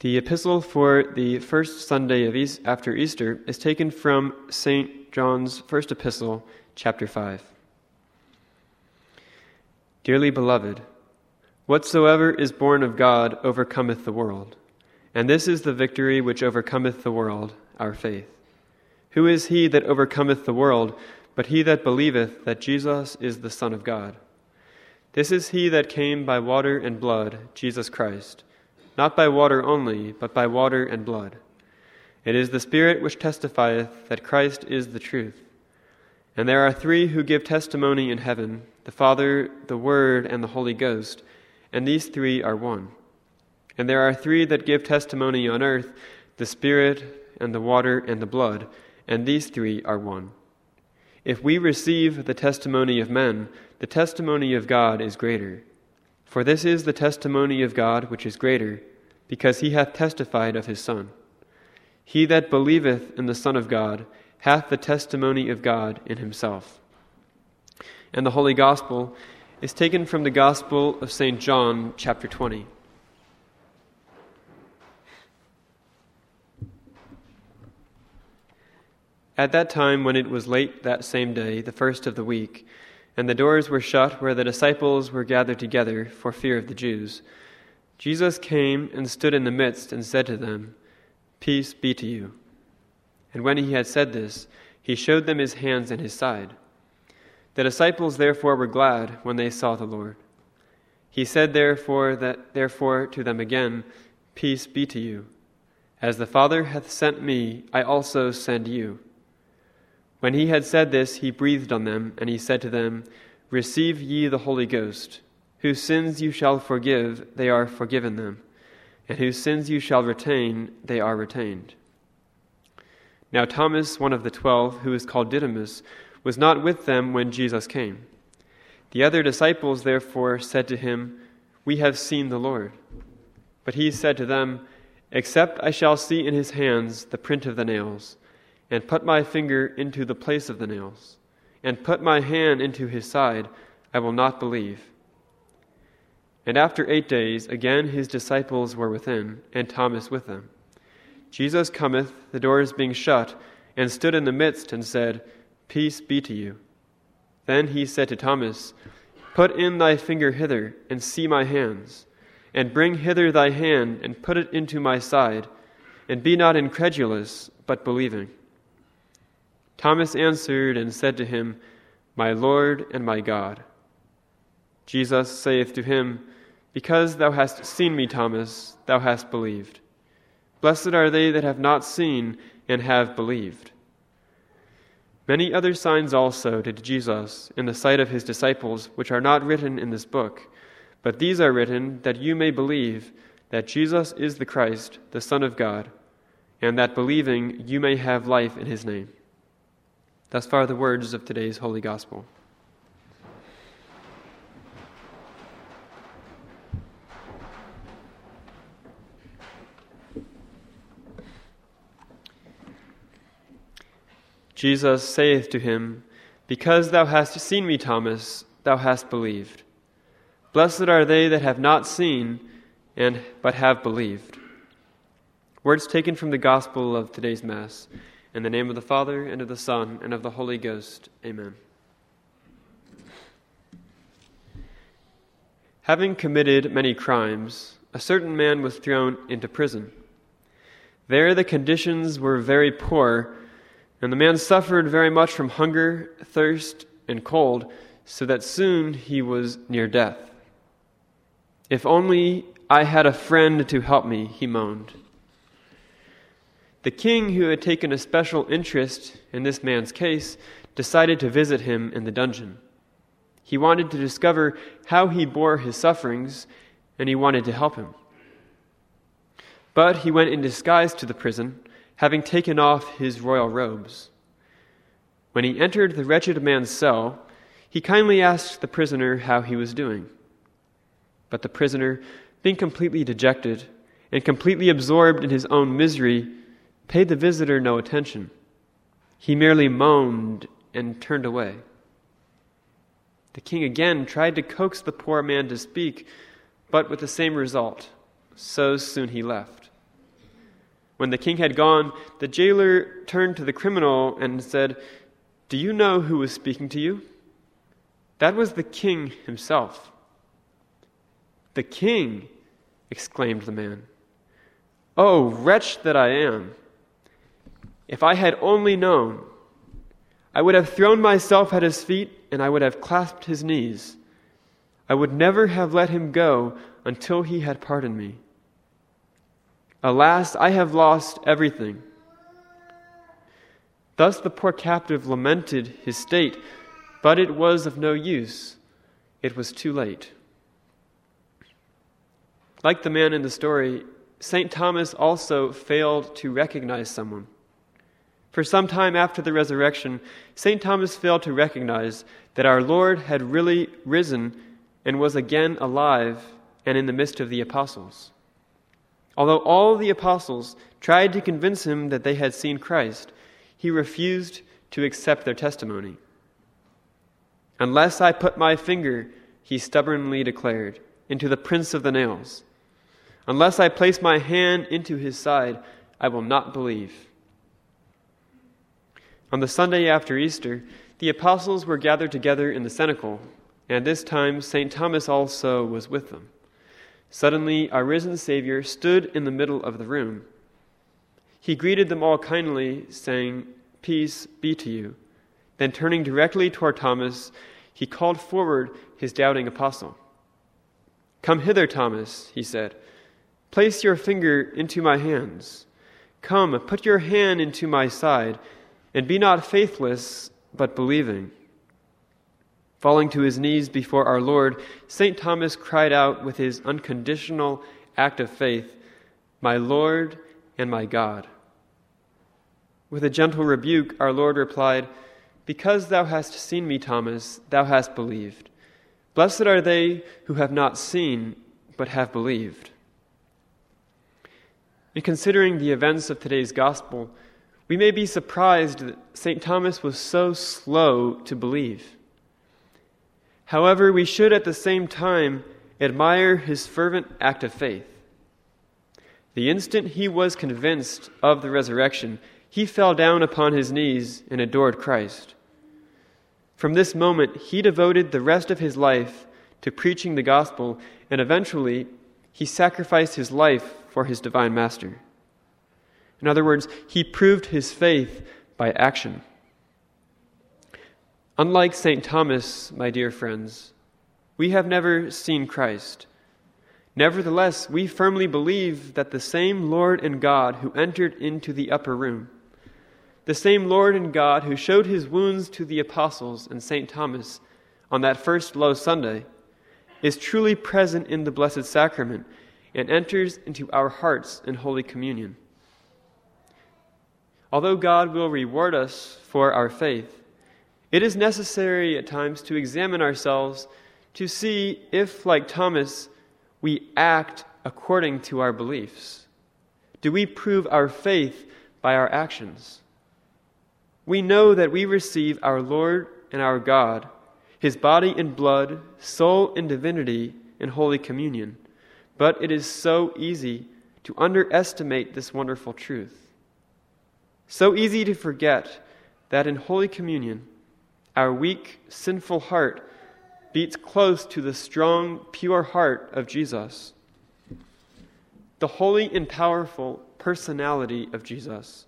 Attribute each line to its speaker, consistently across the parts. Speaker 1: The epistle for the first Sunday of East, after Easter is taken from St. John's first epistle, chapter 5. Dearly beloved, whatsoever is born of God overcometh the world, and this is the victory which overcometh the world, our faith. Who is he that overcometh the world but he that believeth that Jesus is the Son of God? This is he that came by water and blood, Jesus Christ not by water only, but by water and blood. It is the Spirit which testifieth that Christ is the truth. And there are three who give testimony in heaven the Father, the Word, and the Holy Ghost, and these three are one. And there are three that give testimony on earth the Spirit, and the water, and the blood, and these three are one. If we receive the testimony of men, the testimony of God is greater. For this is the testimony of God which is greater because he hath testified of his Son. He that believeth in the Son of God hath the testimony of God in himself. And the Holy Gospel is taken from the Gospel of St. John, chapter 20. At that time, when it was late that same day, the first of the week, and the doors were shut where the disciples were gathered together for fear of the Jews, Jesus came and stood in the midst and said to them, Peace be to you. And when he had said this, he showed them his hands and his side. The disciples therefore were glad when they saw the Lord. He said therefore that therefore to them again, Peace be to you. As the Father hath sent me, I also send you. When he had said this, he breathed on them, and he said to them, Receive ye the Holy Ghost. Whose sins you shall forgive, they are forgiven them, and whose sins you shall retain, they are retained. Now Thomas, one of the twelve, who is called Didymus, was not with them when Jesus came. The other disciples therefore said to him, We have seen the Lord. But he said to them, Except I shall see in his hands the print of the nails, and put my finger into the place of the nails, and put my hand into his side, I will not believe. And after eight days, again his disciples were within, and Thomas with them. Jesus cometh, the doors being shut, and stood in the midst, and said, Peace be to you. Then he said to Thomas, Put in thy finger hither, and see my hands, and bring hither thy hand, and put it into my side, and be not incredulous, but believing. Thomas answered and said to him, My Lord and my God. Jesus saith to him, because thou hast seen me, Thomas, thou hast believed. Blessed are they that have not seen and have believed. Many other signs also did Jesus in the sight of his disciples, which are not written in this book, but these are written that you may believe that Jesus is the Christ, the Son of God, and that believing you may have life in his name. Thus far the words of today's Holy Gospel. Jesus saith to him, Because thou hast seen me, Thomas, thou hast believed. Blessed are they that have not seen, and but have believed. Words taken from the Gospel of today's Mass. In the name of the Father, and of the Son, and of the Holy Ghost. Amen. Having committed many crimes, a certain man was thrown into prison. There the conditions were very poor and the man suffered very much from hunger, thirst, and cold, so that soon he was near death. If only I had a friend to help me, he moaned. The king, who had taken a special interest in this man's case, decided to visit him in the dungeon. He wanted to discover how he bore his sufferings, and he wanted to help him. But he went in disguise to the prison having taken off his royal robes. When he entered the wretched man's cell, he kindly asked the prisoner how he was doing. But the prisoner, being completely dejected and completely absorbed in his own misery, paid the visitor no attention. He merely moaned and turned away. The king again tried to coax the poor man to speak, but with the same result. So soon he left. When the king had gone, the jailer turned to the criminal and said, Do you know who was speaking to you? That was the king himself. The king, exclaimed the man. Oh, wretch that I am! If I had only known, I would have thrown myself at his feet and I would have clasped his knees. I would never have let him go until he had pardoned me. Alas, I have lost everything. Thus the poor captive lamented his state, but it was of no use. It was too late. Like the man in the story, St. Thomas also failed to recognize someone. For some time after the resurrection, St. Thomas failed to recognize that our Lord had really risen and was again alive and in the midst of the apostles. Although all the apostles tried to convince him that they had seen Christ, he refused to accept their testimony. Unless I put my finger, he stubbornly declared, into the prints of the nails. Unless I place my hand into his side, I will not believe. On the Sunday after Easter, the apostles were gathered together in the cenacle, and this time St. Thomas also was with them. Suddenly, our risen Savior stood in the middle of the room. He greeted them all kindly, saying, Peace be to you. Then, turning directly toward Thomas, he called forward his doubting apostle. Come hither, Thomas, he said. Place your finger into my hands. Come, put your hand into my side, and be not faithless, but believing. Falling to his knees before our Lord, St. Thomas cried out with his unconditional act of faith, My Lord and my God. With a gentle rebuke, our Lord replied, Because thou hast seen me, Thomas, thou hast believed. Blessed are they who have not seen, but have believed. In considering the events of today's gospel, we may be surprised that St. Thomas was so slow to believe. However, we should at the same time admire his fervent act of faith. The instant he was convinced of the resurrection, he fell down upon his knees and adored Christ. From this moment, he devoted the rest of his life to preaching the gospel, and eventually, he sacrificed his life for his divine master. In other words, he proved his faith by action. Unlike St. Thomas, my dear friends, we have never seen Christ. Nevertheless, we firmly believe that the same Lord and God who entered into the upper room, the same Lord and God who showed his wounds to the apostles and St. Thomas on that first Low Sunday, is truly present in the Blessed Sacrament and enters into our hearts in Holy Communion. Although God will reward us for our faith, it is necessary at times to examine ourselves to see if, like Thomas, we act according to our beliefs. Do we prove our faith by our actions? We know that we receive our Lord and our God, his body and blood, soul and divinity, in Holy Communion, but it is so easy to underestimate this wonderful truth. So easy to forget that in Holy Communion, our weak, sinful heart beats close to the strong, pure heart of Jesus. The holy and powerful personality of Jesus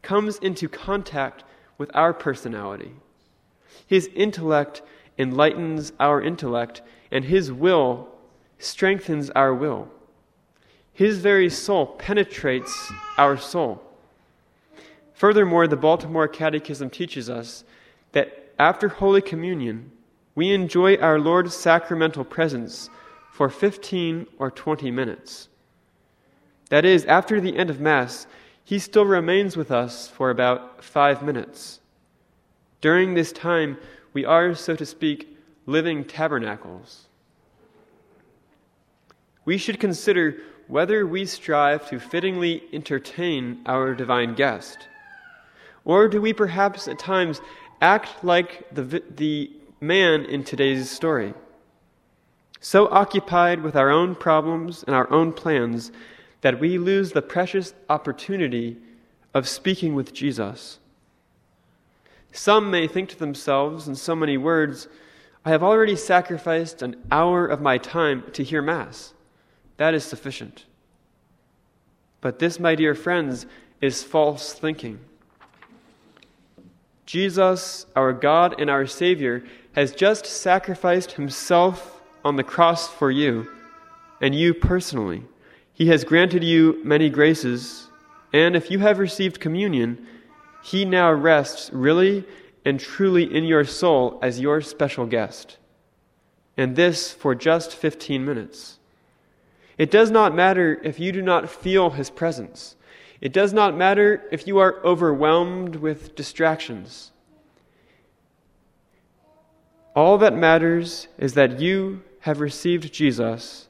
Speaker 1: comes into contact with our personality. His intellect enlightens our intellect, and his will strengthens our will. His very soul penetrates our soul. Furthermore, the Baltimore Catechism teaches us that after Holy Communion, we enjoy our Lord's sacramental presence for 15 or 20 minutes. That is, after the end of Mass, he still remains with us for about five minutes. During this time, we are, so to speak, living tabernacles. We should consider whether we strive to fittingly entertain our divine guest. Or do we perhaps at times act like the, the man in today's story. So occupied with our own problems and our own plans that we lose the precious opportunity of speaking with Jesus. Some may think to themselves in so many words, I have already sacrificed an hour of my time to hear Mass. That is sufficient. But this, my dear friends, is false thinking. Jesus, our God and our Savior, has just sacrificed himself on the cross for you and you personally. He has granted you many graces, and if you have received communion, he now rests really and truly in your soul as your special guest. And this for just 15 minutes. It does not matter if you do not feel his presence. It does not matter if you are overwhelmed with distractions. All that matters is that you have received Jesus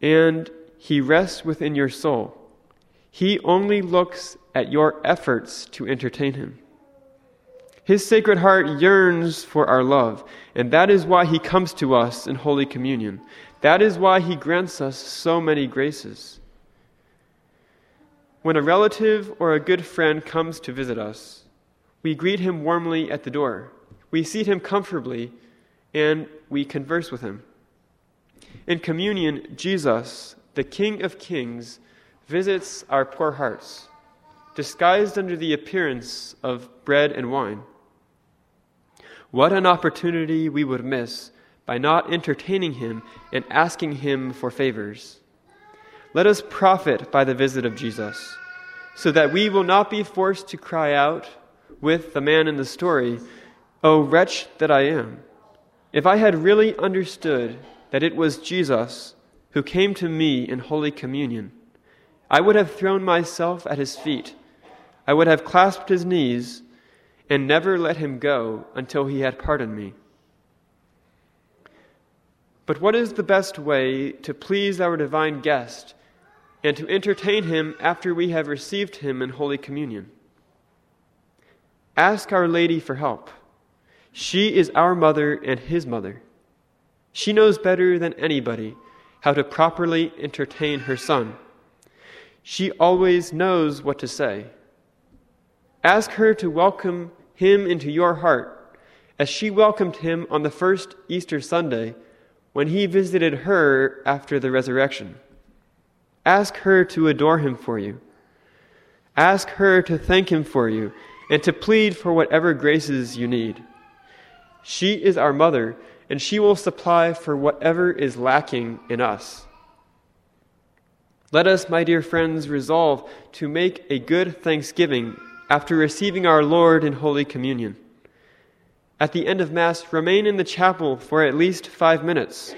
Speaker 1: and he rests within your soul. He only looks at your efforts to entertain him. His sacred heart yearns for our love, and that is why he comes to us in Holy Communion. That is why he grants us so many graces. When a relative or a good friend comes to visit us, we greet him warmly at the door. We seat him comfortably and we converse with him. In communion, Jesus, the King of Kings, visits our poor hearts, disguised under the appearance of bread and wine. What an opportunity we would miss by not entertaining him and asking him for favors. Let us profit by the visit of Jesus, so that we will not be forced to cry out with the man in the story, O oh, wretch that I am. If I had really understood that it was Jesus who came to me in Holy Communion, I would have thrown myself at his feet. I would have clasped his knees and never let him go until he had pardoned me. But what is the best way to please our divine guest and to entertain him after we have received him in Holy Communion. Ask Our Lady for help. She is our mother and his mother. She knows better than anybody how to properly entertain her son. She always knows what to say. Ask her to welcome him into your heart, as she welcomed him on the first Easter Sunday when he visited her after the resurrection. Ask her to adore him for you. Ask her to thank him for you and to plead for whatever graces you need. She is our mother, and she will supply for whatever is lacking in us. Let us, my dear friends, resolve to make a good thanksgiving after receiving our Lord in Holy Communion. At the end of Mass, remain in the chapel for at least five minutes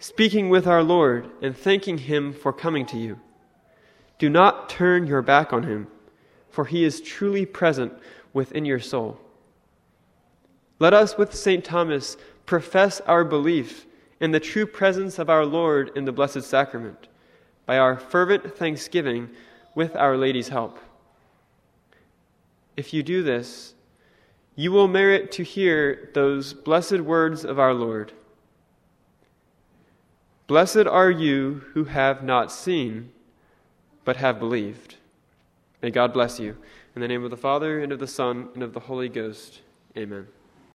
Speaker 1: speaking with our Lord and thanking Him for coming to you. Do not turn your back on Him, for He is truly present within your soul. Let us, with St. Thomas, profess our belief in the true presence of our Lord in the Blessed Sacrament by our fervent thanksgiving with Our Lady's help. If you do this, you will merit to hear those blessed words of our Lord. Blessed are you who have not seen, but have believed. May God bless you. In the name of the Father, and of the Son, and of the Holy Ghost. Amen.